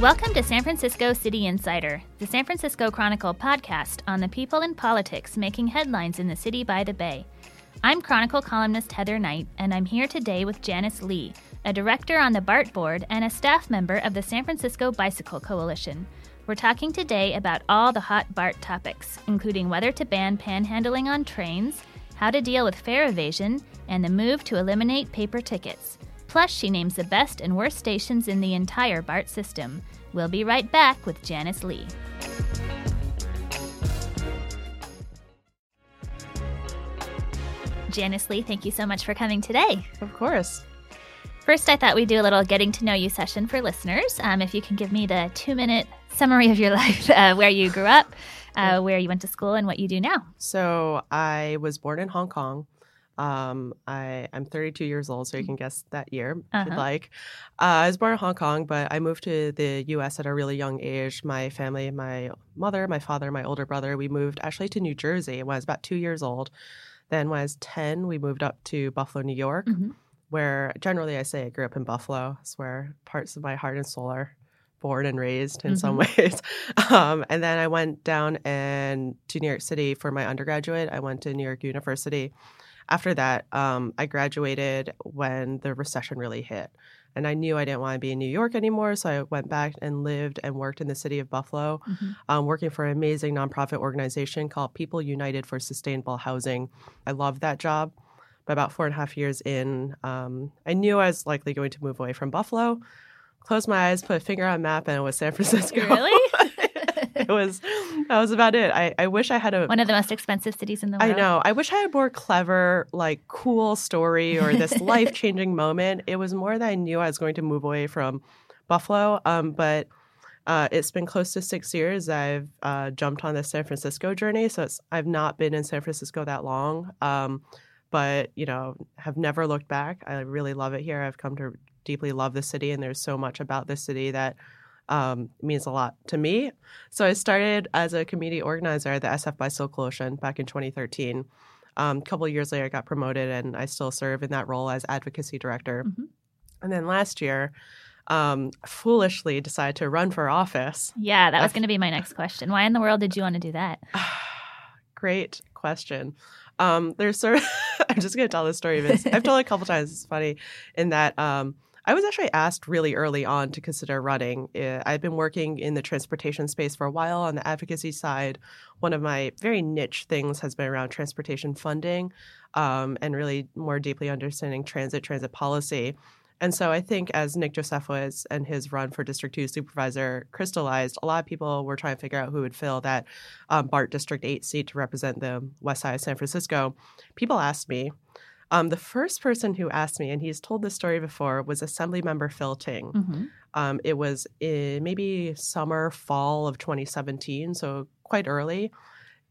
Welcome to San Francisco City Insider, the San Francisco Chronicle podcast on the people and politics making headlines in the city by the Bay. I'm Chronicle columnist Heather Knight, and I'm here today with Janice Li, a director on the BART board and a staff member of the San Francisco Bicycle Coalition. We're talking today about all the hot BART topics, including whether to ban panhandling on trains, how to deal with fare evasion, and the move to eliminate paper tickets. Plus, she names the best and worst stations in the entire BART system. We'll be right back with Janice Li. Janice Li, thank you so much for coming today. Of course. First, I thought we'd do a little getting to know you session for listeners. Um, if you can give me the two minute summary of your life, uh, where you grew up, uh, where you went to school, and what you do now. So, I was born in Hong Kong. Um, I, I'm 32 years old, so you can guess that year if Uh-huh. you'd like. Uh, I was born in Hong Kong, but I moved to the U.S. at a really young age. My family, my mother, my father, my older brother, we moved actually to New Jersey when I was about two years old. Then when I was 10, we moved up to Buffalo, New York, Mhm. where generally I say I grew up in Buffalo. It's where parts of my heart and soul are born and raised in some ways. Um, and then I went down and to New York City for my undergraduate. I went to New York University. After that, um, I graduated when the recession really hit. And I knew I didn't want to be in New York anymore. So I went back and lived and worked in the city of Buffalo, Mhm. um, working for an amazing nonprofit organization called People United for Sustainable Housing. I loved that job. But about four and a half years in, um, I knew I was likely going to move away from Buffalo. Closed my eyes, put a finger on a map, and it was San Francisco. Really? it was that was about it. I, I wish I had a One of the most expensive cities in the world. I know. I wish I had a more clever, like cool story or this life changing moment. It was more that I knew I was going to move away from Buffalo. Um, but uh, it's been close to six years. I've uh, jumped on the San Francisco journey, so it's, I've not been in San Francisco that long. Um, but you know, have never looked back. I really love it here. I've come to deeply love the city, and there's so much about this city that um, means a lot to me. So I started as a community organizer at the SF Bicycle Coalition back in 2013. Um, a couple of years later, I got promoted, and I still serve in that role as advocacy director. Mhm. And then last year, um, foolishly decided to run for office. Yeah, that was going to be my next question. Why in the world did you want to do that? Great question. Um, there's sort of, I'm just going to tell this story. It's- I've told it a couple times. It's funny in that um, I was actually asked really early on to consider running. I've been working in the transportation space for a while on the advocacy side. One of my very niche things has been around transportation funding um, and really more deeply understanding transit, transit policy. And so I think as Nick Josefowitz and his run for District 2 supervisor crystallized, a lot of people were trying to figure out who would fill that um, BART District 8 seat to represent the west side of San Francisco. People asked me. Um, the first person who asked me, and he's told this story before, was Assemblymember Phil Ting. hmm Um, it was in maybe summer, fall of 2017, so quite early.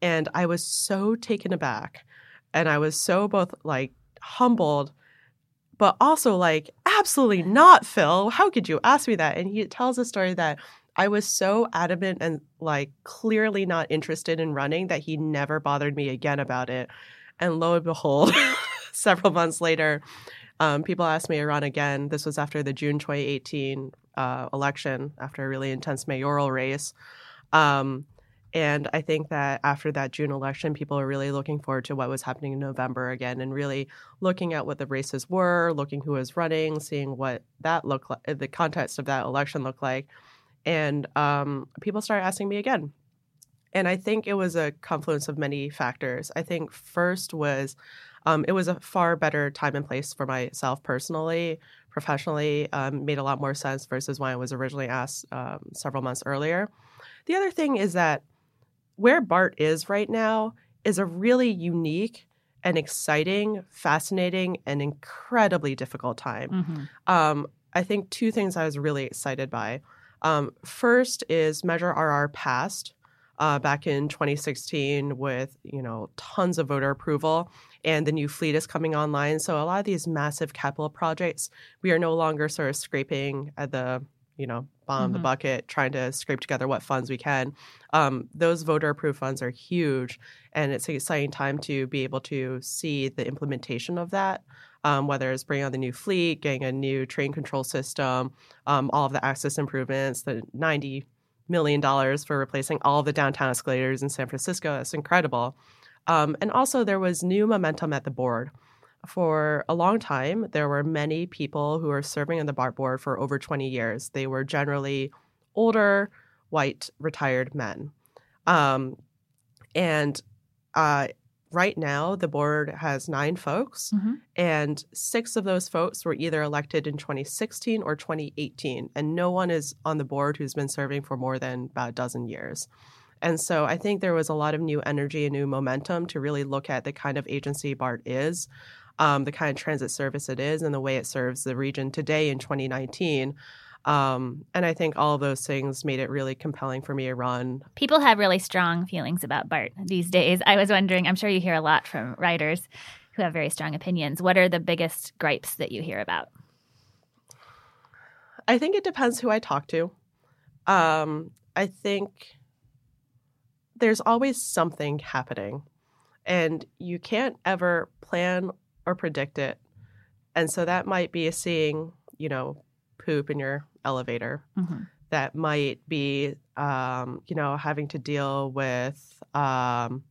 And I was so taken aback. And I was so both like humbled, but also like, absolutely not, Phil. How could you ask me that? And he tells a story that I was so adamant and like clearly not interested in running that he never bothered me again about it. And lo and behold, several months later, um, people asked me to run again. This was after the June 2018 uh, election, after a really intense mayoral race. Um, and I think that after that June election, people are really looking forward to what was happening in November again and really looking at what the races were, looking who was running, seeing what that looked like, the context of that election looked like. And um, people started asking me again. And I think it was a confluence of many factors. I think first was um, it was a far better time and place for myself personally, professionally, um, made a lot more sense versus when I was originally asked um, several months earlier. The other thing is that where BART is right now is a really unique and exciting, fascinating, and incredibly difficult time. hmm Um, I think two things I was really excited by. Um, first is Measure RR passed uh, back in 2016 with you know tons of voter approval, and the new fleet is coming online. So a lot of these massive capital projects, we are no longer sort of scraping at the you know bottom of Mhm. the bucket, trying to scrape together what funds we can. Um, those voter approved funds are huge, and it's an exciting time to be able to see the implementation of that um, whether it's bringing on the new fleet, getting a new train control system, um, all of the access improvements, the 90 million dollars for replacing all the downtown escalators in San Francisco. That's incredible. Um, and also, there was new momentum at the board. For a long time, there were many people who were serving on the BART board for over 20 years. They were generally older, white, retired men. Um, and uh, right now, the board has nine folks, Mm-hmm. and six of those folks were either elected in 2016 or 2018. And no one is on the board who's been serving for more than about a dozen years. And so I think there was a lot of new energy and new momentum to really look at the kind of agency BART is, um, the kind of transit service it is, and the way it serves the region today in 2019. Um, and I think all those things made it really compelling for me to run. People have really strong feelings about BART these days. I was wondering, I'm sure you hear a lot from writers who have very strong opinions. What are the biggest gripes that you hear about? I think it depends who I talk to. Um, I think there's always something happening, and you can't ever plan or predict it. And so that might be seeing, you know, poop in your elevator. Mm-hmm. That might be, um, you know, having to deal with, um,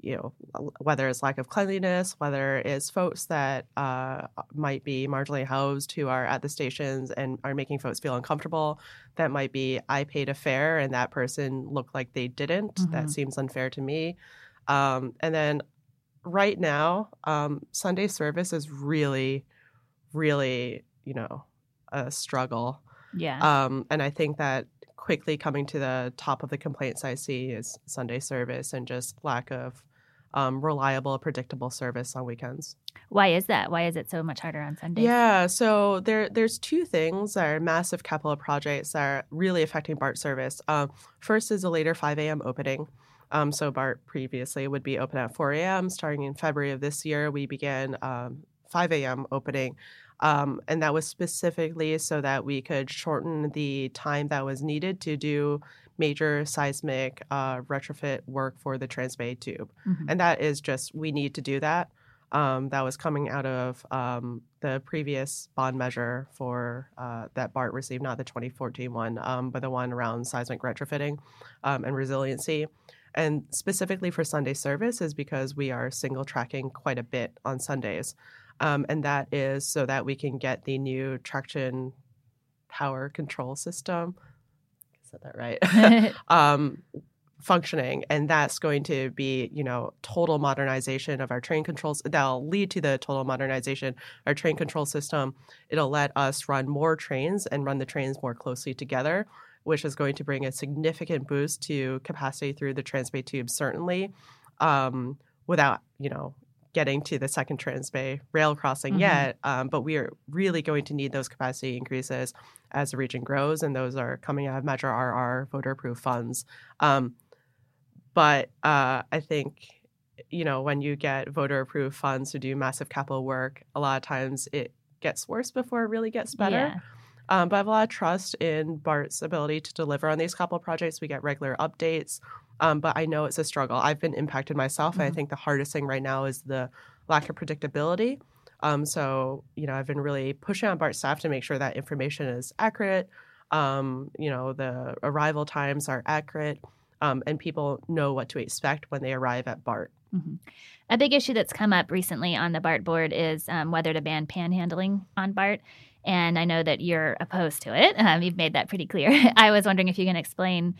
you know, whether it's lack of cleanliness, whether it's folks that uh, might be marginally housed who are at the stations and are making folks feel uncomfortable. That might be I paid a fare and that person looked like they didn't. That Mhm. seems unfair to me. Um, and then right now, um, Sunday service is really, really, you know, a struggle. Yeah. Um, and I think that quickly coming to the top of the complaints I see is Sunday service and just lack of um, reliable, predictable service on weekends. Why is that? Why is it so much harder on Sundays? Yeah, so there there's two things that are massive capital projects that are really affecting BART service. Um, first is a later 5 a.m. opening. Um, so BART previously would be open at 4 a.m. Starting in February of this year, we began um, 5 a.m. opening. Um, and that was specifically so that we could shorten the time that was needed to do major seismic uh, retrofit work for the Transbay tube. Mhm. And that is just, we need to do that. Um, that was coming out of um, the previous bond measure for uh, that BART received, not the 2014 one, um, but the one around seismic retrofitting um, and resiliency. And specifically for Sunday service is because we are single tracking quite a bit on Sundays. Um, and that is so that we can get the new traction power control system. I said that right. um, functioning and that's going to be you know total modernization of our train controls that'll lead to the total modernization of our train control system it'll let us run more trains and run the trains more closely together which is going to bring a significant boost to capacity through the transbay tube certainly um, without you know getting to the second transbay rail crossing Mhm. yet um, but we are really going to need those capacity increases as the region grows, and those are coming out of Measure RR voter approved funds. Um, but uh, I think, you know, when you get voter approved funds to do massive capital work, a lot of times it gets worse before it really gets better. Yeah. Um, but I have a lot of trust in BART's ability to deliver on these capital projects. We get regular updates, um, but I know it's a struggle. I've been impacted myself, and I Mhm. think the hardest thing right now is the lack of predictability. Um, so, you know, I've been really pushing on BART staff to make sure that information is accurate. Um, you know, the arrival times are accurate, um, and people know what to expect when they arrive at BART. Mhm. A big issue that's come up recently on the BART board is um, whether to ban panhandling on BART. And I know that you're opposed to it. Um, you've made that pretty clear. I was wondering if you can explain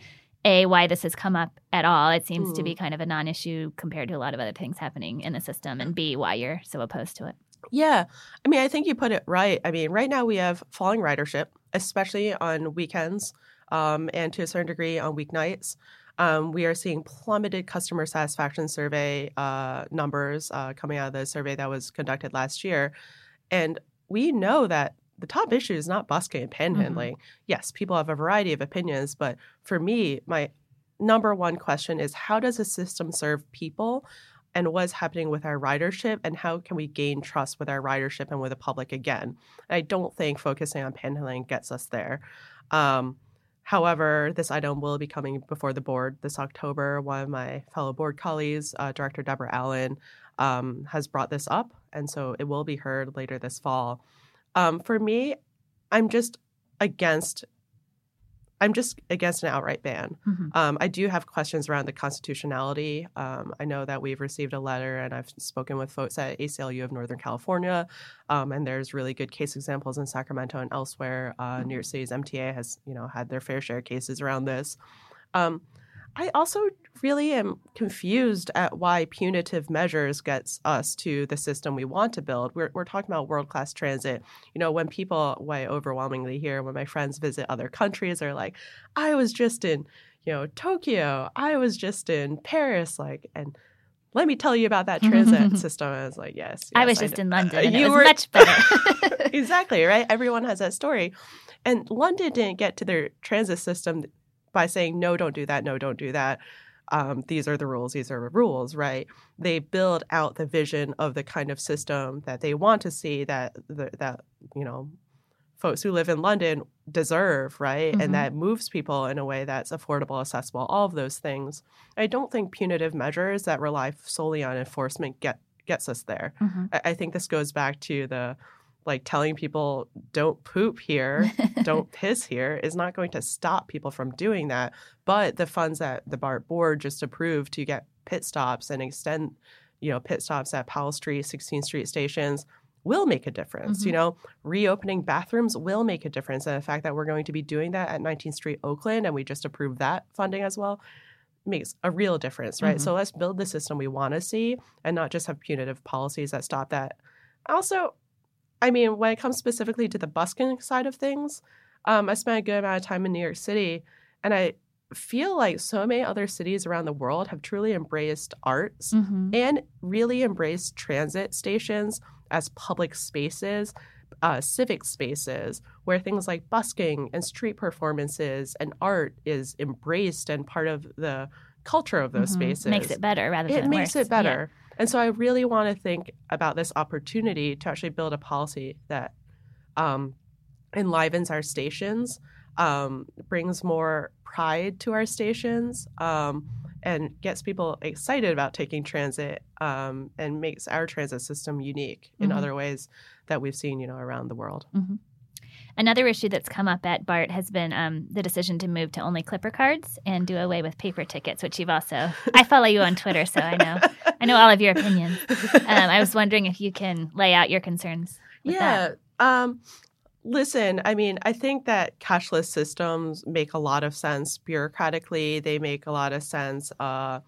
A, why this has come up at all. It seems to be kind of a non issue compared to a lot of other things happening in the system. And B, why you're so opposed to it. Yeah. I mean, I think you put it right. I mean, right now we have falling ridership, especially on weekends um, and to a certain degree on weeknights. Um, we are seeing plummeted customer satisfaction survey uh, numbers uh, coming out of the survey that was conducted last year. And we know that the top issue is not busking and panhandling. Yes, people have a variety of opinions, but for me, my number one question is how does a system serve people and what's happening with our ridership and how can we gain trust with our ridership and with the public again. I don't think focusing on panhandling gets us there. Um, however, this item will be coming before the board this October. One of my fellow board colleagues, uh, Director Debora Allen, um, has brought this up, and so it will be heard later this fall. Um, for me, I'm just against I'm just against an outright ban. Mm-hmm. Um, I do have questions around the constitutionality. Um, I know that we've received a letter, and I've spoken with folks at ACLU of Northern California, um, and there's really good case examples in Sacramento and elsewhere. Uh, New York City's MTA has, you know, had their fair share of cases around this. I also really am confused at why punitive measures gets us to the system we want to build. We're, we're talking about world class transit. You know, when people, why overwhelmingly here, when my friends visit other countries, are like, I was just in, you know, Tokyo, I was just in Paris, like, and let me tell you about that transit system. I was like, yes. yes I was just I in uh, London. And you were much better. exactly, right? Everyone has that story. And London didn't get to their transit system by saying, no, don't do that, no, don't do that. Um, these are the rules, these are the rules, right? They build out the vision of the kind of system that they want to see that that you know folks who live in London deserve, right? Mm-hmm. And that moves people in a way that's affordable, accessible, all of those things. I don't think punitive measures that rely solely on enforcement get gets us there. Mm-hmm. I, I think this goes back to the like telling people don't poop here, don't piss here is not going to stop people from doing that. But the funds that the BART board just approved to get pit stops and extend, you know, pit stops at Powell Street, 16th Street stations will make a difference. Mm-hmm. You know, reopening bathrooms will make a difference. And the fact that we're going to be doing that at 19th Street, Oakland, and we just approved that funding as well makes a real difference, right? Mm-hmm. So let's build the system we want to see and not just have punitive policies that stop that. Also, I mean, when it comes specifically to the busking side of things, um, I spent a good amount of time in New York City, and I feel like so many other cities around the world have truly embraced arts mm-hmm. and really embraced transit stations as public spaces, uh, civic spaces, where things like busking and street performances and art is embraced and part of the culture of those mm-hmm. spaces. Makes it better rather than it makes it better. Yeah. And so I really want to think about this opportunity to actually build a policy that um, enlivens our stations, um, brings more pride to our stations, um, and gets people excited about taking transit um, and makes our transit system unique in mm-hmm. other ways that we've seen, you know, around the world. Mm-hmm. Another issue that's come up at BART has been um, the decision to move to only Clipper cards and do away with paper tickets, which you've also. I follow you on Twitter, so I know I know all of your opinions. Um, I was wondering if you can lay out your concerns. yeah. Um, listen, I mean, I think that cashless systems make a lot of sense bureaucratically. They make a lot of sense uh,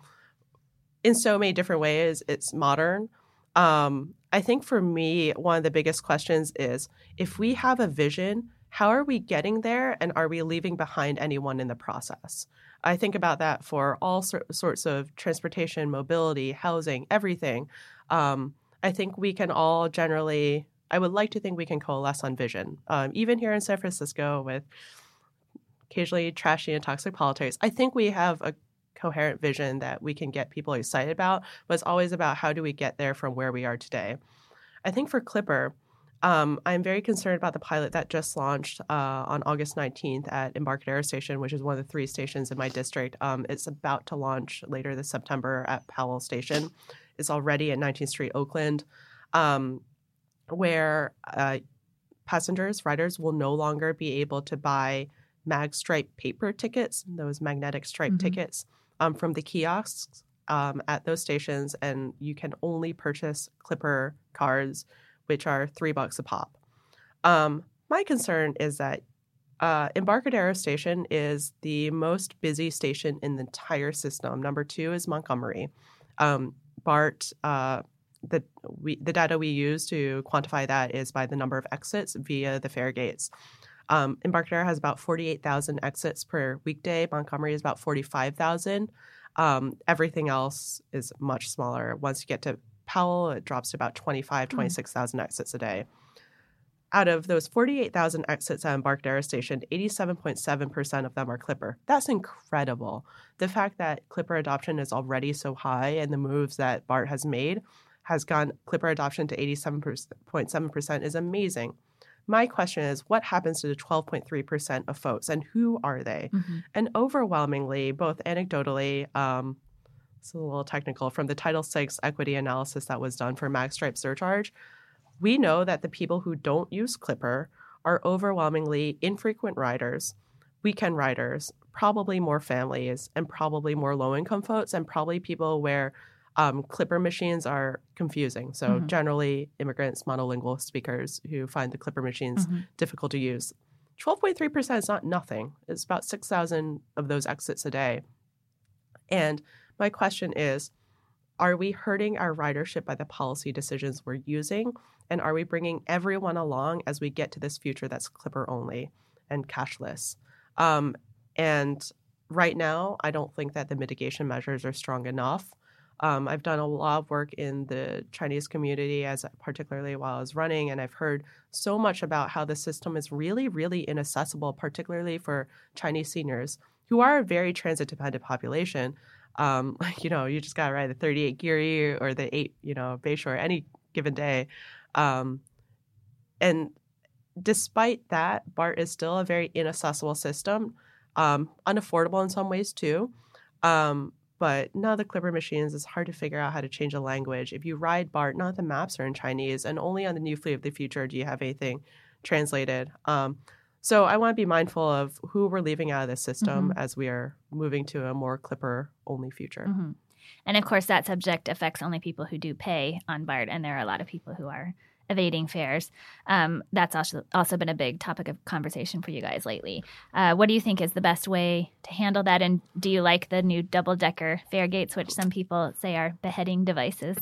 in so many different ways. It's modern. Um, I think for me, one of the biggest questions is if we have a vision, how are we getting there and are we leaving behind anyone in the process? I think about that for all sor- sorts of transportation, mobility, housing, everything. Um, I think we can all generally, I would like to think we can coalesce on vision. Um, even here in San Francisco with occasionally trashy and toxic politics, I think we have a coherent vision that we can get people excited about, but it's always about how do we get there from where we are today. I think for Clipper, um, I'm very concerned about the pilot that just launched uh, on August 19th at Embarcadero Station, which is one of the three stations in my district. Um, it's about to launch later this September at Powell Station. It's already at 19th Street, Oakland, um, where uh, passengers, riders will no longer be able to buy mag stripe paper tickets, those magnetic stripe mm-hmm. tickets um, from the kiosks um, at those stations, and you can only purchase Clipper cards, which are three bucks a pop. Um, my concern is that uh, Embarcadero Station is the most busy station in the entire system. Number two is Montgomery. Um, BART, uh, the we, the data we use to quantify that is by the number of exits via the fare gates. Um, Embarcadero has about 48,000 exits per weekday. Montgomery is about 45,000. Um, everything else is much smaller. Once you get to Powell, it drops to about 25, hmm. 26,000 exits a day. Out of those 48,000 exits at Embarcadero Station, 87.7% of them are Clipper. That's incredible. The fact that Clipper adoption is already so high and the moves that BART has made has gone Clipper adoption to 87.7% is amazing. My question is what happens to the 12.3% of folks and who are they? Mm-hmm. And overwhelmingly, both anecdotally, um, it's a little technical from the Title VI equity analysis that was done for MagStripe surcharge. We know that the people who don't use Clipper are overwhelmingly infrequent riders, weekend riders, probably more families, and probably more low income folks, and probably people where um, Clipper machines are confusing. So, mm-hmm. generally, immigrants, monolingual speakers who find the Clipper machines mm-hmm. difficult to use. 12.3% is not nothing. It's about 6,000 of those exits a day. And my question is Are we hurting our ridership by the policy decisions we're using? And are we bringing everyone along as we get to this future that's Clipper only and cashless? Um, and right now, I don't think that the mitigation measures are strong enough. Um, I've done a lot of work in the Chinese community, as particularly while I was running, and I've heard so much about how the system is really, really inaccessible, particularly for Chinese seniors who are a very transit dependent population. Um, you know, you just got to ride the 38 Geary or the 8, you know, Bayshore any given day. Um, and despite that, BART is still a very inaccessible system, um, unaffordable in some ways too. But of the Clipper machines, it's hard to figure out how to change a language. If you ride BART, none of the maps are in Chinese, and only on the new fleet of the future do you have anything translated. Um, so I want to be mindful of who we're leaving out of the system mm-hmm. as we are moving to a more Clipper only future. Mm-hmm. And of course, that subject affects only people who do pay on BART, and there are a lot of people who are evading fares. Um, that's also also been a big topic of conversation for you guys lately. Uh, what do you think is the best way to handle that? And do you like the new double decker fare gates, which some people say are beheading devices?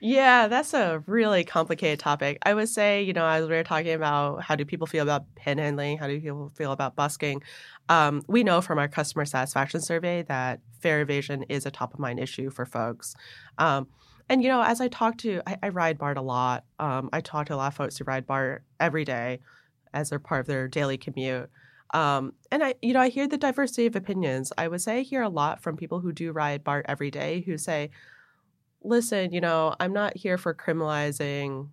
Yeah, that's a really complicated topic. I would say, you know, as we were talking about how do people feel about panhandling, how do people feel about busking, um, we know from our customer satisfaction survey that fare evasion is a top of mind issue for folks. Um, and you know, as I talk to, I, I ride BART a lot. Um, I talk to a lot of folks who ride BART every day as they're part of their daily commute. Um, and I, you know, I hear the diversity of opinions. I would say I hear a lot from people who do ride BART every day who say, "Listen, you know, I'm not here for criminalizing,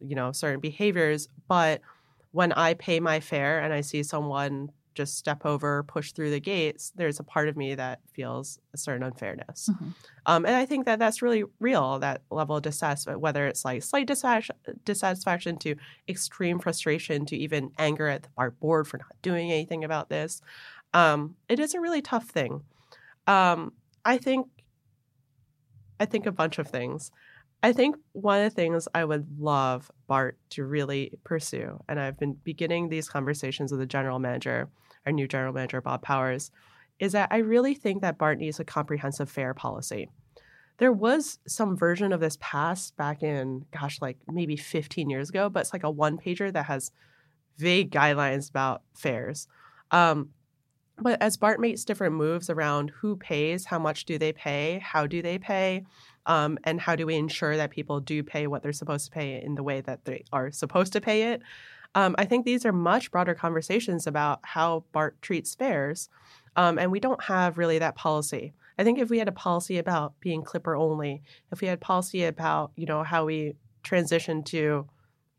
you know, certain behaviors, but when I pay my fare and I see someone just step over, push through the gates, there's a part of me that feels a certain unfairness. Mm-hmm. Um, and I think that that's really real, that level of dissatisfaction, whether it's like slight dissatisfaction to extreme frustration to even anger at our board for not doing anything about this. Um, it is a really tough thing. Um, I think, I think a bunch of things. I think one of the things I would love BART to really pursue, and I've been beginning these conversations with the general manager, our new general manager, Bob Powers, is that I really think that BART needs a comprehensive fare policy. There was some version of this passed back in, gosh, like maybe 15 years ago, but it's like a one pager that has vague guidelines about fares. Um, but as BART makes different moves around who pays, how much do they pay, how do they pay, um, and how do we ensure that people do pay what they're supposed to pay in the way that they are supposed to pay it, um, I think these are much broader conversations about how BART treats fares. Um, and we don't have really that policy. I think if we had a policy about being Clipper only, if we had policy about, you know, how we transition to,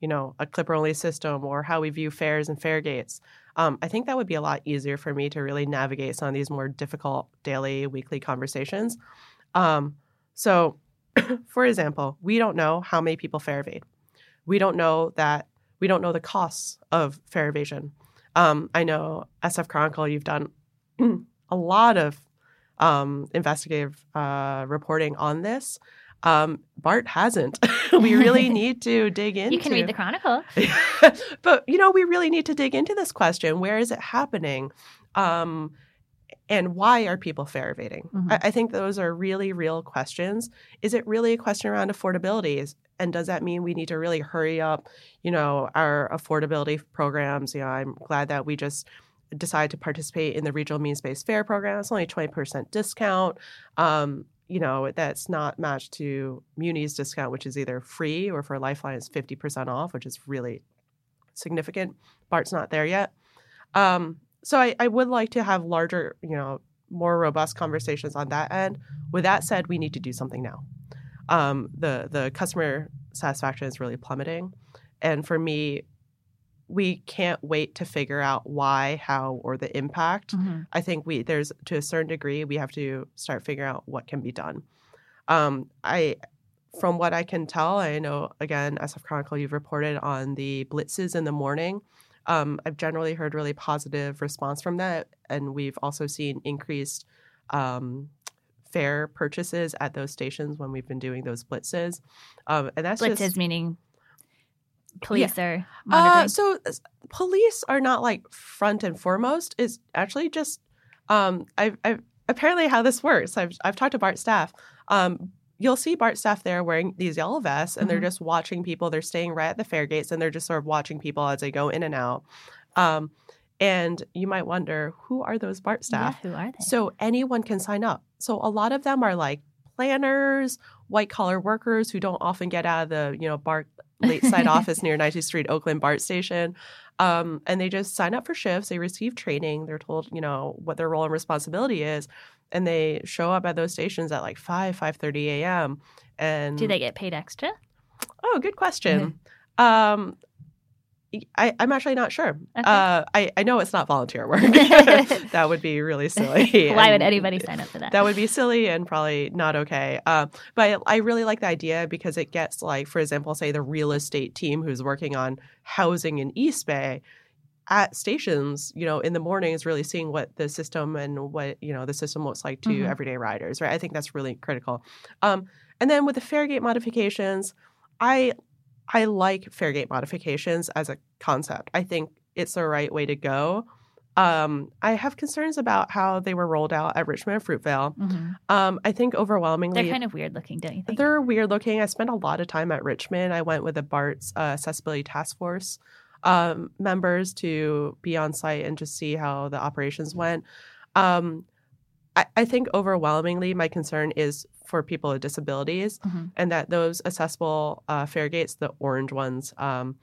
you know, a Clipper only system or how we view fares and fare gates, um, I think that would be a lot easier for me to really navigate some of these more difficult daily, weekly conversations. Um, so, for example, we don't know how many people fare evade. We don't know that we don't know the costs of fare evasion. Um, I know SF Chronicle, you've done a lot of um, investigative uh, reporting on this. Um, BART hasn't. we really need to dig into. You can read the Chronicle. but you know, we really need to dig into this question: Where is it happening? Um, and why are people fare evading? Mm-hmm. I, I, think those are really real questions. Is it really a question around affordability? And does that mean we need to really hurry up, you know, our affordability programs? You know, I'm glad that we just decided to participate in the regional means-based fare program. It's only a 20% discount. Um, you know, that's not matched to Muni's discount, which is either free or for Lifeline it's 50% off, which is really significant. BART's not there yet. Um, so I, I would like to have larger, you know, more robust conversations on that end. With that said, we need to do something now um, the the customer satisfaction is really plummeting. And for me, we can't wait to figure out why, how, or the impact. Mhm. I think we there's to a certain degree we have to start figuring out what can be done. Um, I, from what I can tell, I know again, SF Chronicle, you've reported on the blitzes in the morning. Um, I've generally heard really positive response from that, and we've also seen increased um, fare purchases at those stations when we've been doing those blitzes. Um, and that's just Blitzes just meaning police are uh, so police are not like front and foremost. Is actually just um, I've, I've apparently how this works. I've I've talked to BART staff. Um, you'll see BART staff there wearing these yellow vests, and they're Mhm. just watching people. They're staying right at the fare gates, and they're just sort of watching people as they go in and out. Um, and you might wonder who are those BART yeah, staff? who are they? So anyone can sign up. So a lot of them are like planners, white collar workers who don't often get out of the you know BART Lakeside office near 90th Street, Oakland BART station. Um, and they just sign up for shifts. They receive training. They're told, you know, what their role and responsibility is, and they show up at those stations at like five, five thirty a.m. And Do they get paid extra? Oh, good question. Um, I, I'm actually not sure. Okay. Uh, I, I know it's not volunteer work. that would be really silly. Why would anybody sign up for that? that would be silly and probably not okay. Uh, but I really like the idea because it gets like, for example, say the real estate team who's working on housing in East Bay at stations, you know, in the mornings, really seeing what the system and what you know the system looks like to Mhm. everyday riders. Right? I think that's really critical. Um, and then with the fare gate modifications, I I like fare gate modifications as a concept. I think it's the right way to go. Um, I have concerns about how they were rolled out at Richmond and Fruitvale. Mhm. Um, I think overwhelmingly They're kind of weird looking, don't you think? they're weird looking. I spent a lot of time at Richmond. I went with the BART's uh, accessibility task force um, members to be on site and just see how the operations went. Um, I, I think overwhelmingly my concern is for people with disabilities Mhm. and that those accessible uh, fare gates, the orange ones, um,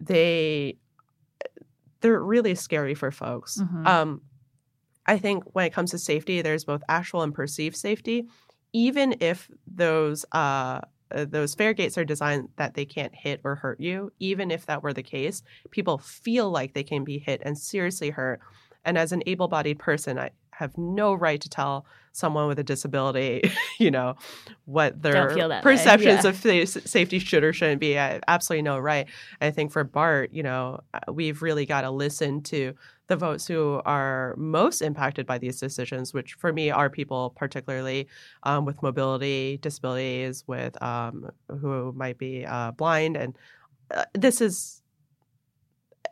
they they're really scary for folks. Mhm. Um, I think when it comes to safety, there's both actual and perceived safety. Even if those uh, uh, those fare gates are designed that they can't hit or hurt you, even if that were the case, people feel like they can be hit and seriously hurt. And as an able-bodied person, I have no right to tell someone with a disability, you know, what their feel that way, perceptions yeah. of sa- safety should or shouldn't be. I absolutely no right. I think for Bart, you know, uh, we've really got to listen to the votes who are most impacted by these decisions, which for me are people particularly um, with mobility disabilities, with um, who might be uh, blind, and uh, this is.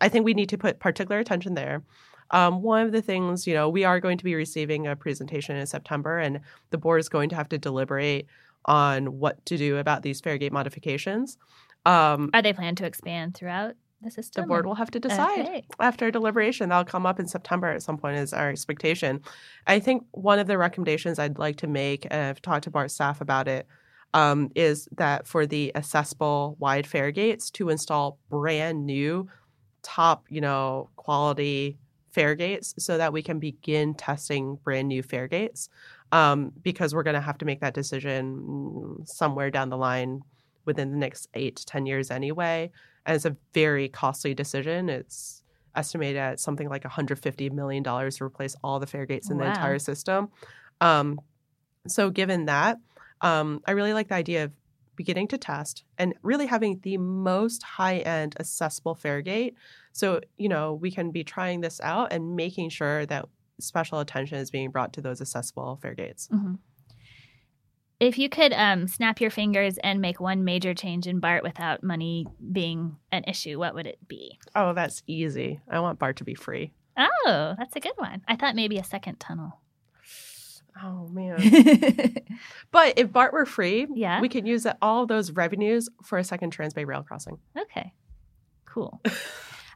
I think we need to put particular attention there. Um, one of the things, you know, we are going to be receiving a presentation in September, and the board is going to have to deliberate on what to do about these fare gate modifications. Um, Are they planned to expand throughout the system? the board will have to decide Okay. after deliberation. That'll come up in September at some point, is our expectation. I think one of the recommendations I'd like to make, and I've talked to BART staff about it, um, is that for the accessible wide fare gates to install brand new, top, you know, quality fare gates so that we can begin testing brand new fare gates um, because we're going to have to make that decision somewhere down the line within the next eight to 10 years anyway. And it's a very costly decision. It's estimated at something like $150 million to replace all the fare gates in the entire system. Um, so, given that, um, I really like the idea of beginning to test and really having the most high end accessible fare gate. So, you know, we can be trying this out and making sure that special attention is being brought to those accessible fare gates. Mhm. If you could um, snap your fingers and make one major change in BART without money being an issue, what would it be? Oh, that's easy. I want BART to be free. Oh, that's a good one. I thought maybe a second tunnel. Oh, man. but if BART were free, Yeah. we could use all those revenues for a second Transbay Rail crossing. Okay, cool.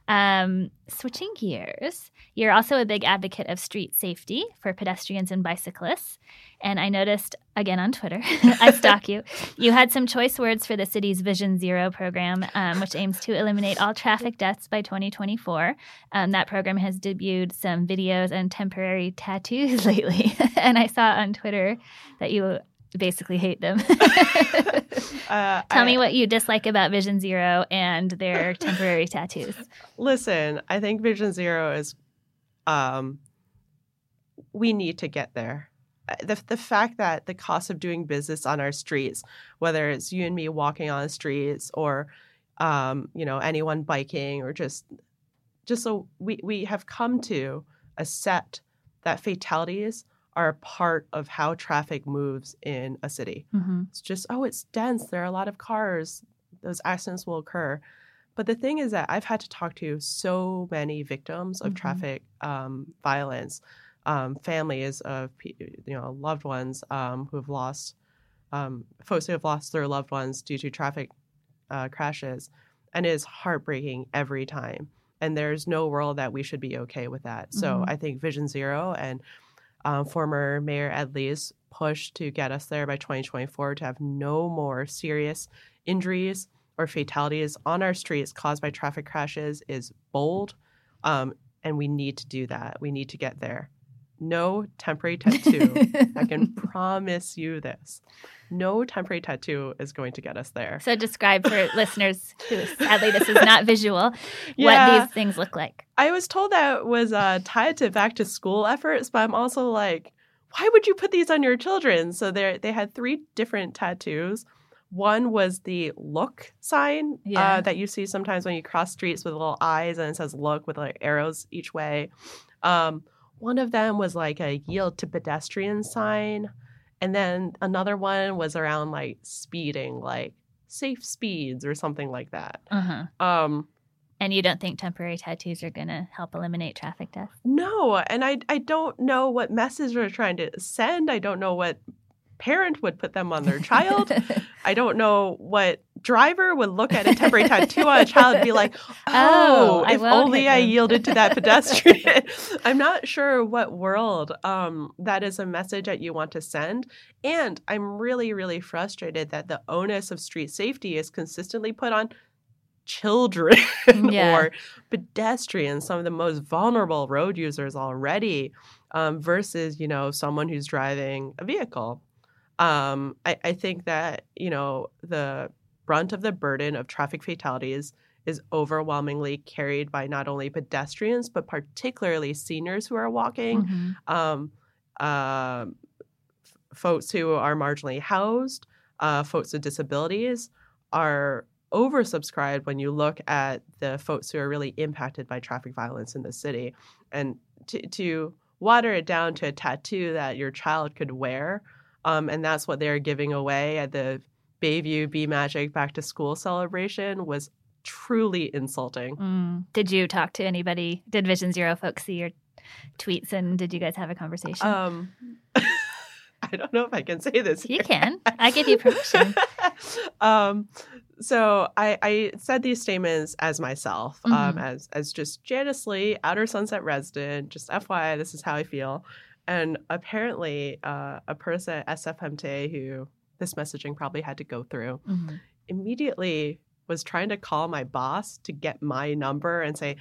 Um, switching gears, you're also a big advocate of street safety for pedestrians and bicyclists. And I noticed again on Twitter, I stalk you, you had some choice words for the city's Vision Zero program, um, which aims to eliminate all traffic deaths by 2024. Um, that program has debuted some videos and temporary tattoos lately. and I saw on Twitter that you basically hate them. Uh, Tell I- me what you dislike about Vision Zero and their temporary tattoos. Listen, I think Vision Zero is, um, we need to get there. Uh, The, the fact that the cost of doing business on our streets, whether it's you and me walking on the streets or, um, you know, anyone biking or just, just so we, we have come to accept that fatalities are part of how traffic moves in a city. hmm It's just, oh, it's dense. There are a lot of cars. Those accidents will occur. But the thing is that I've had to talk to so many victims of Mhm. traffic um, violence, um, families of you know loved ones um, who have lost, um, folks who have lost their loved ones due to traffic uh, crashes, and it is heartbreaking every time. And there's no world that we should be okay with that. So Mhm. I think Vision Zero and um, former Mayor Ed Lee's push to get us there by 2024 to have no more serious injuries or fatalities on our streets caused by traffic crashes is bold. Um, and we need to do that. We need to get there. No temporary tattoo. I can promise you this. No temporary tattoo is going to get us there. So describe for listeners who sadly this is not visual Yeah. what these things look like. I was told that was uh, tied to back to school efforts, but I'm also like, why would you put these on your children? So they they had three different tattoos. One was the look sign Yeah. uh, that you see sometimes when you cross streets with little eyes and it says look with like arrows each way. Um, one of them was like a yield to pedestrian sign. And then another one was around like speeding, like safe speeds or something like that. Uh-huh. Um, And you don't think temporary tattoos are going to help eliminate traffic deaths? No, and I I don't know what message we're trying to send. I don't know what parent would put them on their child. I don't know what driver would look at a temporary tattoo on a child and be like, Oh, "Oh, if won't only I yielded to that pedestrian." I'm not sure what world um, that is a message that you want to send, and I'm really, really frustrated that the onus of street safety is consistently put on children Yeah. or pedestrians, some of the most vulnerable road users already, um, versus you know someone who's driving a vehicle. Um, I, I think that you know the brunt of the burden of traffic fatalities is overwhelmingly carried by not only pedestrians but particularly seniors who are walking Mhm. um, uh, f- folks who are marginally housed, uh, folks with disabilities are oversubscribed when you look at the folks who are really impacted by traffic violence in the city. And to, to water it down to a tattoo that your child could wear, um, and that's what they're giving away at the Bayview Be Magic Back to School celebration was truly insulting. Mm. Did you talk to anybody? Did Vision Zero folks see your tweets and did you guys have a conversation? Um, I don't know if I can say this. you here. can. I give you permission. um, so I, I said these statements as myself, um, Mhm. as as just Janice Li, Outer Sunset resident. Just FYI, this is how I feel. And apparently, uh, a person at SFMTA who this messaging probably had to go through Mhm. immediately was trying to call my boss to get my number and say,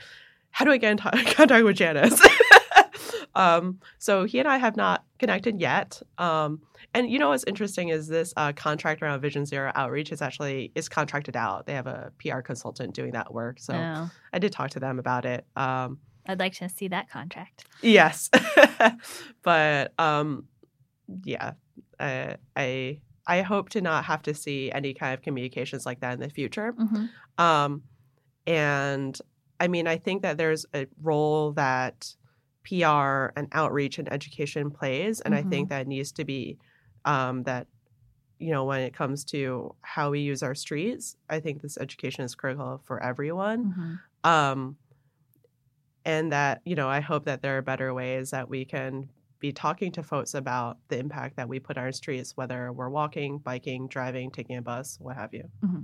"How do I get in t- contact with Janice?" um, so he and I have not connected yet. Um, and you know what's interesting is this uh, contract around Vision Zero Outreach is actually is contracted out. They have a PR consultant doing that work. So Oh, I did talk to them about it. Um, I'd like to see that contract. yes, but um, yeah, uh, I I hope to not have to see any kind of communications like that in the future. Mhm. Um, and I mean, I think that there's a role that PR and outreach and education plays, and I think that needs to be um, that you know when it comes to how we use our streets. I think this education is critical for everyone, Mhm. um, and that you know I hope that there are better ways that we can be talking to folks about the impact that we put on our streets, whether we're walking, biking, driving, taking a bus, what have you. Mm-hmm.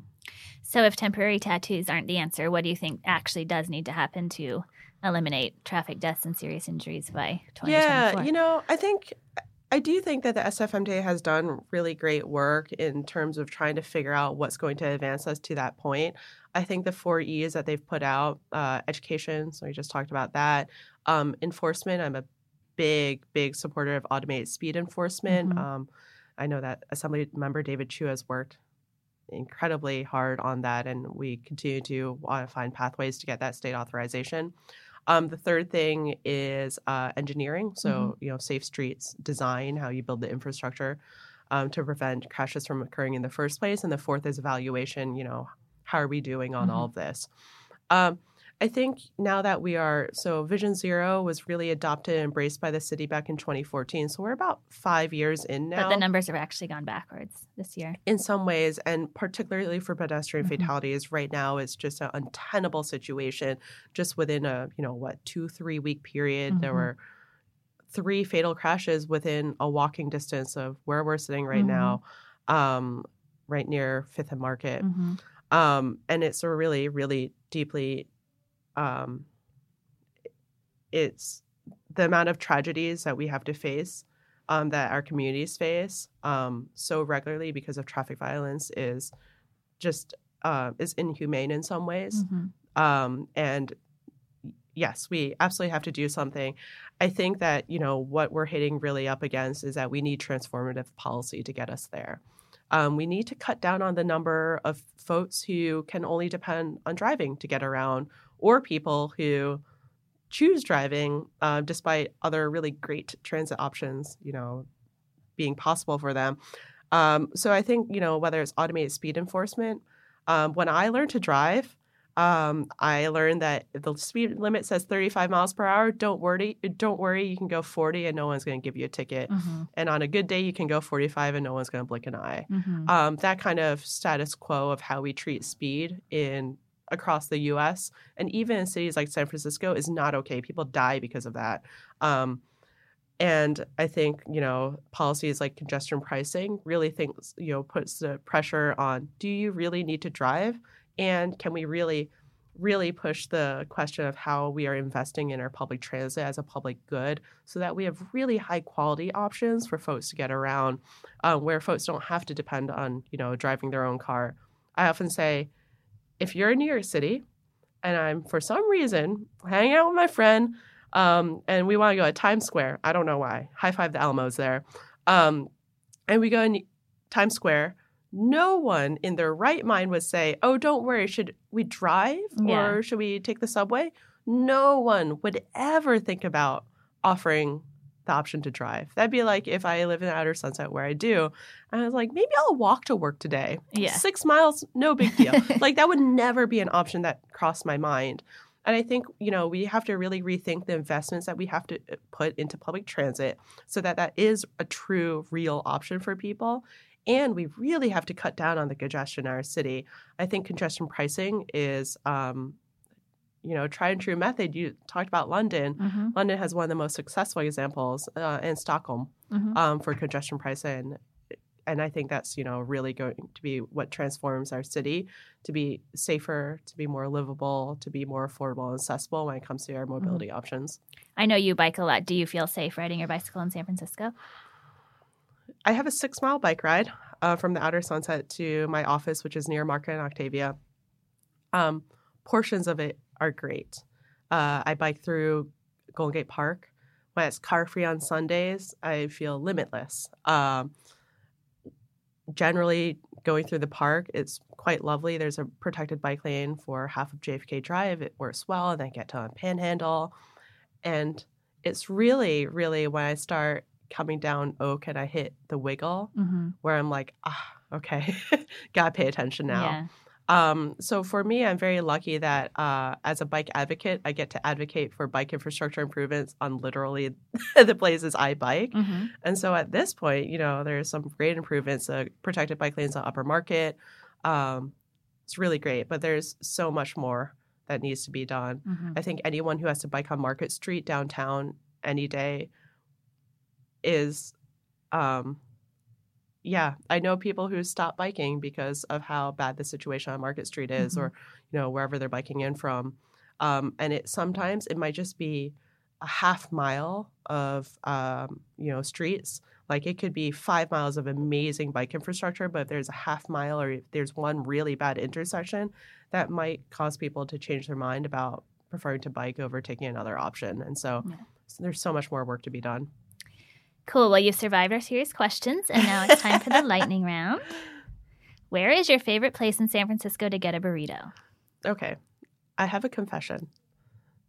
So, if temporary tattoos aren't the answer, what do you think actually does need to happen to eliminate traffic deaths and serious injuries by 2024? Yeah, you know, I think I do think that the SFMTA has done really great work in terms of trying to figure out what's going to advance us to that point. I think the four E's that they've put out, uh, education, so we just talked about that. Um, enforcement, I'm a big, big supporter of automated speed enforcement. Mhm. Um, I know that Assembly Member David Chiu has worked incredibly hard on that, and we continue to want to find pathways to get that state authorization. Um, the third thing is uh, engineering, so Mm-hmm. you know, safe streets design, how you build the infrastructure um, to prevent crashes from occurring in the first place, and the fourth is evaluation. You know, how are we doing on Mhm. all of this? Um, I think now that we are so Vision Zero was really adopted and embraced by the city back in 2014. So we're about five years in now But the numbers have actually gone backwards this year. in some ways, and particularly for pedestrian Mhm. fatalities, right now it's just an untenable situation. Just within a you know what two three week period, there Mhm. were three fatal crashes within a walking distance of where we're sitting right Mhm. now, um, right near Fifth and Market, hmm um, and it's a really really deeply. Um, it's the amount of tragedies that we have to face um, that our communities face um, so regularly because of traffic violence is just uh, is inhumane in some ways. hmm Um, and yes, we absolutely have to do something. I think that you know what we're hitting really up against is that we need transformative policy to get us there. Um, we need to cut down on the number of folks who can only depend on driving to get around, or people who choose driving uh, despite other really great transit options, you know, being possible for them. Um, so I think you know whether it's automated speed enforcement. Um, when I learned to drive, um, I learned that if the speed limit says 35 miles per hour, don't worry, don't worry, you can go 40 and no one's going to give you a ticket. hmm And on a good day, you can go 45 and no one's going to blink an eye. hmm Um, that kind of status quo of how we treat speed in across the U.S. and even in cities like San Francisco is not okay. People die because of that. Um, and I think you know policies like congestion pricing really thinks you know puts the pressure on. Do you really need to drive? And can we really, really push the question of how we are investing in our public transit as a public good, so that we have really high quality options for folks to get around, um, where folks don't have to depend on you know driving their own car. I often say, if you're in New York City, and I'm for some reason hanging out with my friend, um, and we want to go to Times Square. I don't know why. High five the Elmos there. Um, and we go in Times Square. No one in their right mind would say, "Oh, don't worry. Should we drive Yeah. or should we take the subway?" No one would ever think about offering the option to drive. That'd be like if I live in Outer Sunset, where I do, and I was like, maybe I'll walk to work today. Yeah. Six miles, no big deal. like that would never be an option that crossed my mind. And I think, you know, we have to really rethink the investments that we have to uh, put into public transit so that that is a true, real option for people. And we really have to cut down on the congestion in our city. I think congestion pricing is, um, you know, tried and true method. You talked about London. hmm London has one of the most successful examples, uh, and Stockholm hmm um, for congestion pricing. And I think that's you know really going to be what transforms our city to be safer, to be more livable, to be more affordable and accessible when it comes to our mobility options. I know you bike a lot. Do you feel safe riding your bicycle in San Francisco? I have a six mile bike ride uh, from the outer sunset to my office, which is near Market and Octavia. Um, portions of it are great. Uh, I bike through Golden Gate Park. When it's car free on Sundays, I feel limitless. Um, generally, going through the park, it's quite lovely. There's a protected bike lane for half of JFK Drive. It works well, and then get to Panhandle. And it's really, really when I start coming down Oak and I hit the wiggle Mm-hmm. where I'm like, ah, okay, gotta pay attention now. Yeah. Um, so for me, I'm very lucky that uh, as a bike advocate, I get to advocate for bike infrastructure improvements on literally the places I bike. hmm And so at this point, you know, there's some great improvements, uh, protected bike lanes on Upper Market. Um, it's really great, but there's so much more that needs to be done. hmm I think anyone who has to bike on Market Street downtown any day is, um, yeah, I know people who stop biking because of how bad the situation on Market Street is, Mhm. or you know wherever they're biking in from, um, and it sometimes it might just be a half mile of um, you know streets. Like it could be five miles of amazing bike infrastructure, but if there's a half mile or if there's one really bad intersection, that might cause people to change their mind about preferring to bike over taking another option. And so, Yeah. so there's so much more work to be done. Cool. Well, you've survived our serious questions, and now it's time for the lightning round. Where is your favorite place in San Francisco to get a burrito? Okay. I have a confession.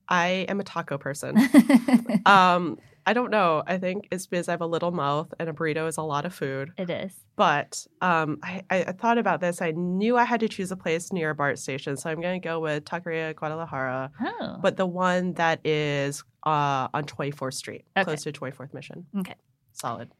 I am a taco person. um, I don't know. I think it's because I have a little mouth and a burrito is a lot of food. it is. But um, I, I I thought about this. I knew I had to choose a place near a BART station. So I'm going to go with Taqueria Guadalajara, Oh. but the one that is uh, on 24th Street, Okay. close to 24th Mission. Okay. Solid.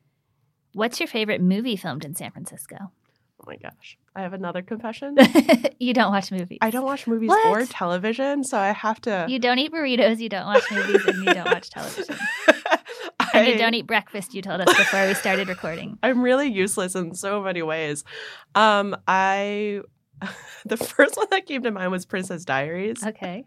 What's your favorite movie filmed in San Francisco? Oh my gosh. I have another confession. you don't watch movies. I don't watch movies What? or television, so I have to. You don't eat burritos, you don't watch movies, and you don't watch television. And you I- don't eat breakfast, you told us before we started recording. I'm really useless in so many ways. Um, I the first one that came to mind was Princess Diaries, Okay.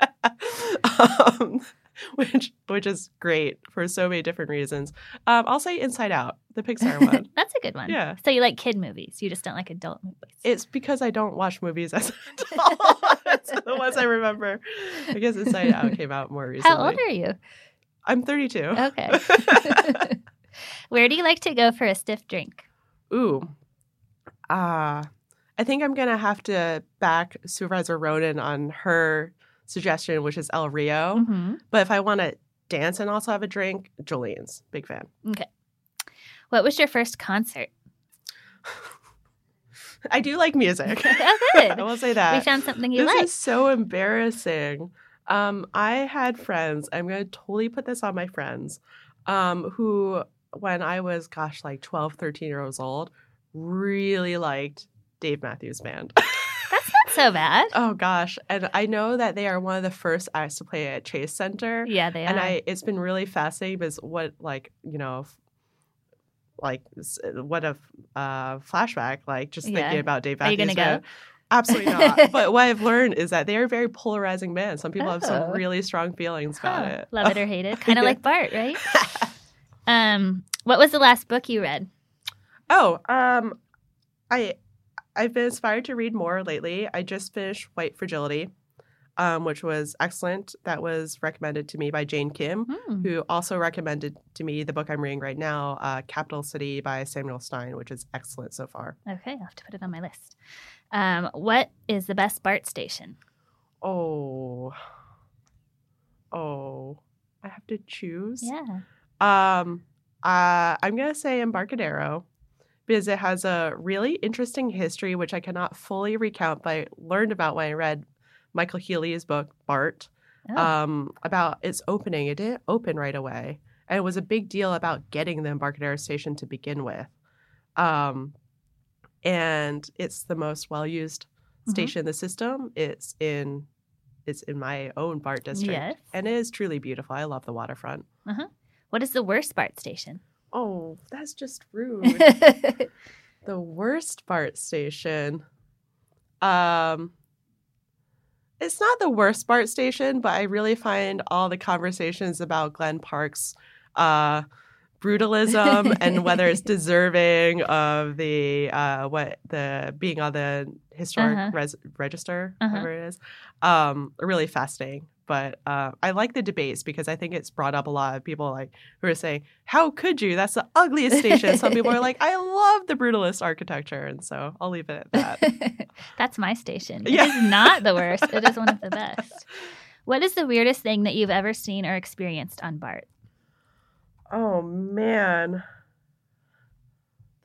um, which which is great for so many different reasons. Um, I'll say Inside Out, the Pixar one. That's a good one. Yeah. So you like kid movies. You just don't like adult movies. It's because I don't watch movies as an adult. That's the ones I remember. I guess Inside Out came out more recently. How old are you? I'm 32. Okay. Where do you like to go for a stiff drink? Ooh. Uh, I think I'm going to have to back Supervisor Ronen on her suggestion, which is El Rio. Mm-hmm. But if I want to dance and also have a drink, Jolene's. Big fan. Okay. What was your first concert? I do like music. oh, I good. will say that. we found something you this like. This is so embarrassing. Um, I had friends, I'm going to totally put this on my friends, um, who, when I was, gosh, like 12, 13 years old, really liked Dave Matthews Band. That's so bad. Oh gosh, and I know that they are one of the first acts to play at Chase Center, Yeah, they and are. And I it's been really fascinating because what like you know, like what a uh, flashback like just Yeah. thinking about Dave Are you gonna go? Absolutely not. but what I've learned is that they are very polarizing band. Some people have Oh. some really strong feelings about it. Love it or hate it. Kind of Yeah. like BART, right? Um, what was the last book you read? Oh, um, I I've been inspired to read more lately. I just finished White Fragility, um, which was excellent. That was recommended to me by Jane Kim, Hmm. who also recommended to me the book I'm reading right now, uh, Capital City by Samuel Stein, which is excellent so far. Okay, I'll have to put it on my list. Um, what is the best BART station? Oh, oh, I have to choose. Yeah. Um, uh, I'm gonna say Embarcadero because it has a really interesting history, which I cannot fully recount, but I learned about when I read Michael Healy's book BART Oh, um, about its opening. It didn't open right away, and it was a big deal about getting the Embarcadero station to begin with. Um, and it's the most well used Mhm. station in the system. It's in it's in my own BART district, Yes. and it is truly beautiful. I love the waterfront. what is the worst BART station? Oh, that's just rude. the worst BART station. Um it's not the worst BART station, but I really find all the conversations about Glen Park's uh brutalism and whether it's deserving of the uh what the being on the historic Uh-huh. res- register, Uh-huh. whatever it is. Um really fascinating. But uh, I like the debates because I think it's brought up a lot of people like who are saying, "How could you? That's the ugliest station." Some people are like, "I love the brutalist architecture," and so I'll leave it at that. That's my station. It Yeah. is not the worst. It is one of the best. What is the weirdest thing that you've ever seen or experienced on BART? oh man,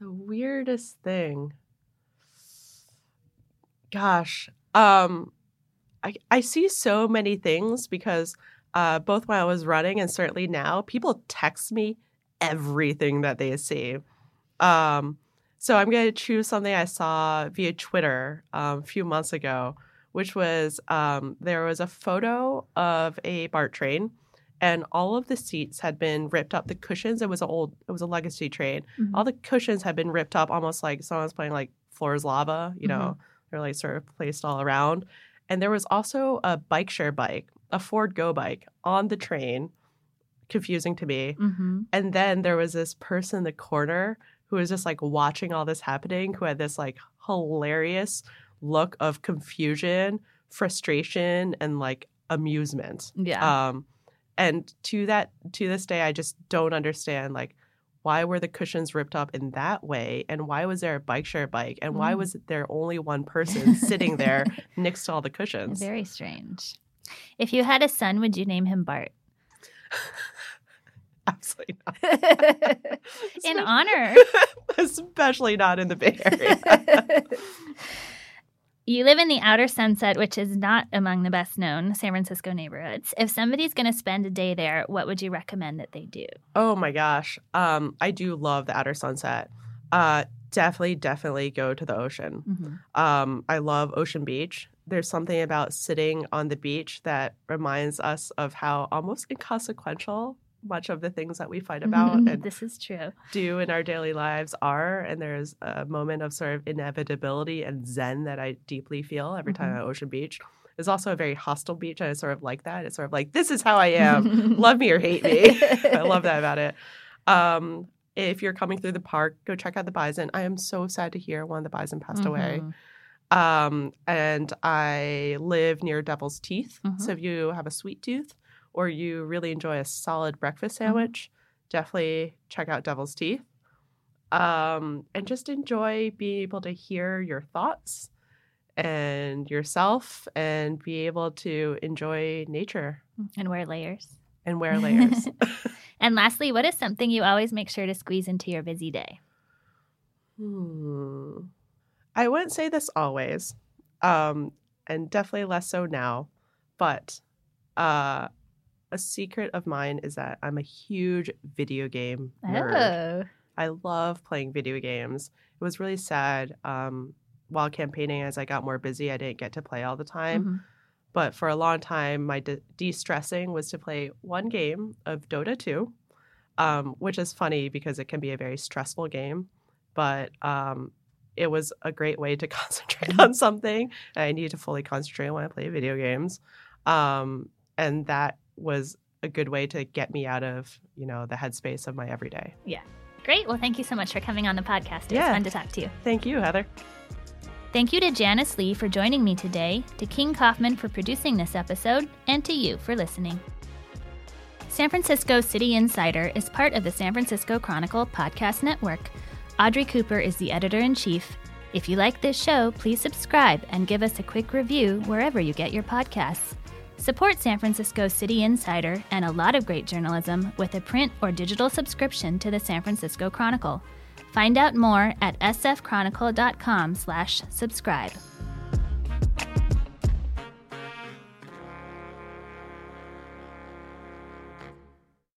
the weirdest thing. Gosh, um, I I see so many things because uh, both when I was running and certainly now, people text me everything that they see. Um, so I'm going to choose something I saw via Twitter um, a few months ago, which was um, there was a photo of a BART train, and all of the seats had been ripped up. The cushions, it was an old, it was a legacy train. Mhm. All the cushions had been ripped up, almost like someone was playing like floor is lava. You know, they're like sort of placed all around. And there was also a bike share bike, a Ford GoBike on the train, confusing to me. Mm-hmm. And then there was this person in the corner who was just like watching all this happening, who had this like hilarious look of confusion, frustration, and like amusement. Yeah. Um, and to that to this day, I just don't understand like why were the cushions ripped up in that way? And why was there a bike share bike? And why Mm. was there only one person sitting there next to all the cushions? Very strange. If you had a son, would you name him Bart? Absolutely not. In honor. Especially not in the Bay Area. You live in the outer sunset, which is not among the best known San Francisco neighborhoods. If somebody's going to spend a day there, what would you recommend that they do? oh my gosh. Um, I do love the outer sunset. Uh, definitely, definitely go to the ocean. Mhm. Um, I love Ocean Beach. There's something about sitting on the beach that reminds us of how almost inconsequential much of the things that we fight about and this is true. do in our daily lives are. And there's a moment of sort of inevitability and zen that I deeply feel every time Mhm. at Ocean Beach. It's also a very hostile beach. And I sort of like that. It's sort of like, this is how I am. Love me or hate me. I love that about it. Um, if you're coming through the park, go check out the bison. I am so sad to hear one of the bison passed away. Mhm. Um, and I live near Devil's Teeth. Mhm. So if you have a sweet tooth or you really enjoy a solid breakfast Mm-hmm. sandwich, definitely check out Devil's Teeth. Um, and just enjoy being able to hear your thoughts and yourself and be able to enjoy nature And wear layers. and wear layers. And lastly, what is something you always make sure to squeeze into your busy day? Hmm. I wouldn't say this always, um, and definitely less so now. But uh, a secret of mine is that I'm a huge video game nerd. Oh. I love playing video games. It was really sad um, while campaigning as I got more busy. I didn't get to play all the time. Mhm. But for a long time, my de stressing was to play one game of Dota 2, um, which is funny because it can be a very stressful game. But um, it was a great way to concentrate on something. I needed to fully concentrate when I play video games. Um, and that was a good way to get me out of, you know, the headspace of my everyday. Yeah. Great. Well, thank you so much for coming on the podcast. It was Yeah. fun to talk to you. Thank you, Heather. Thank you to Janice Li for joining me today, to King Kaufman for producing this episode, and to you for listening. San Francisco City Insider is part of the San Francisco Chronicle podcast network. Audrey Cooper is the editor in chief. If you like this show, please subscribe and give us a quick review wherever you get your podcasts. Support San Francisco City Insider and a lot of great journalism with a print or digital subscription to the San Francisco Chronicle. Find out more at sfchronicle.com/subscribe.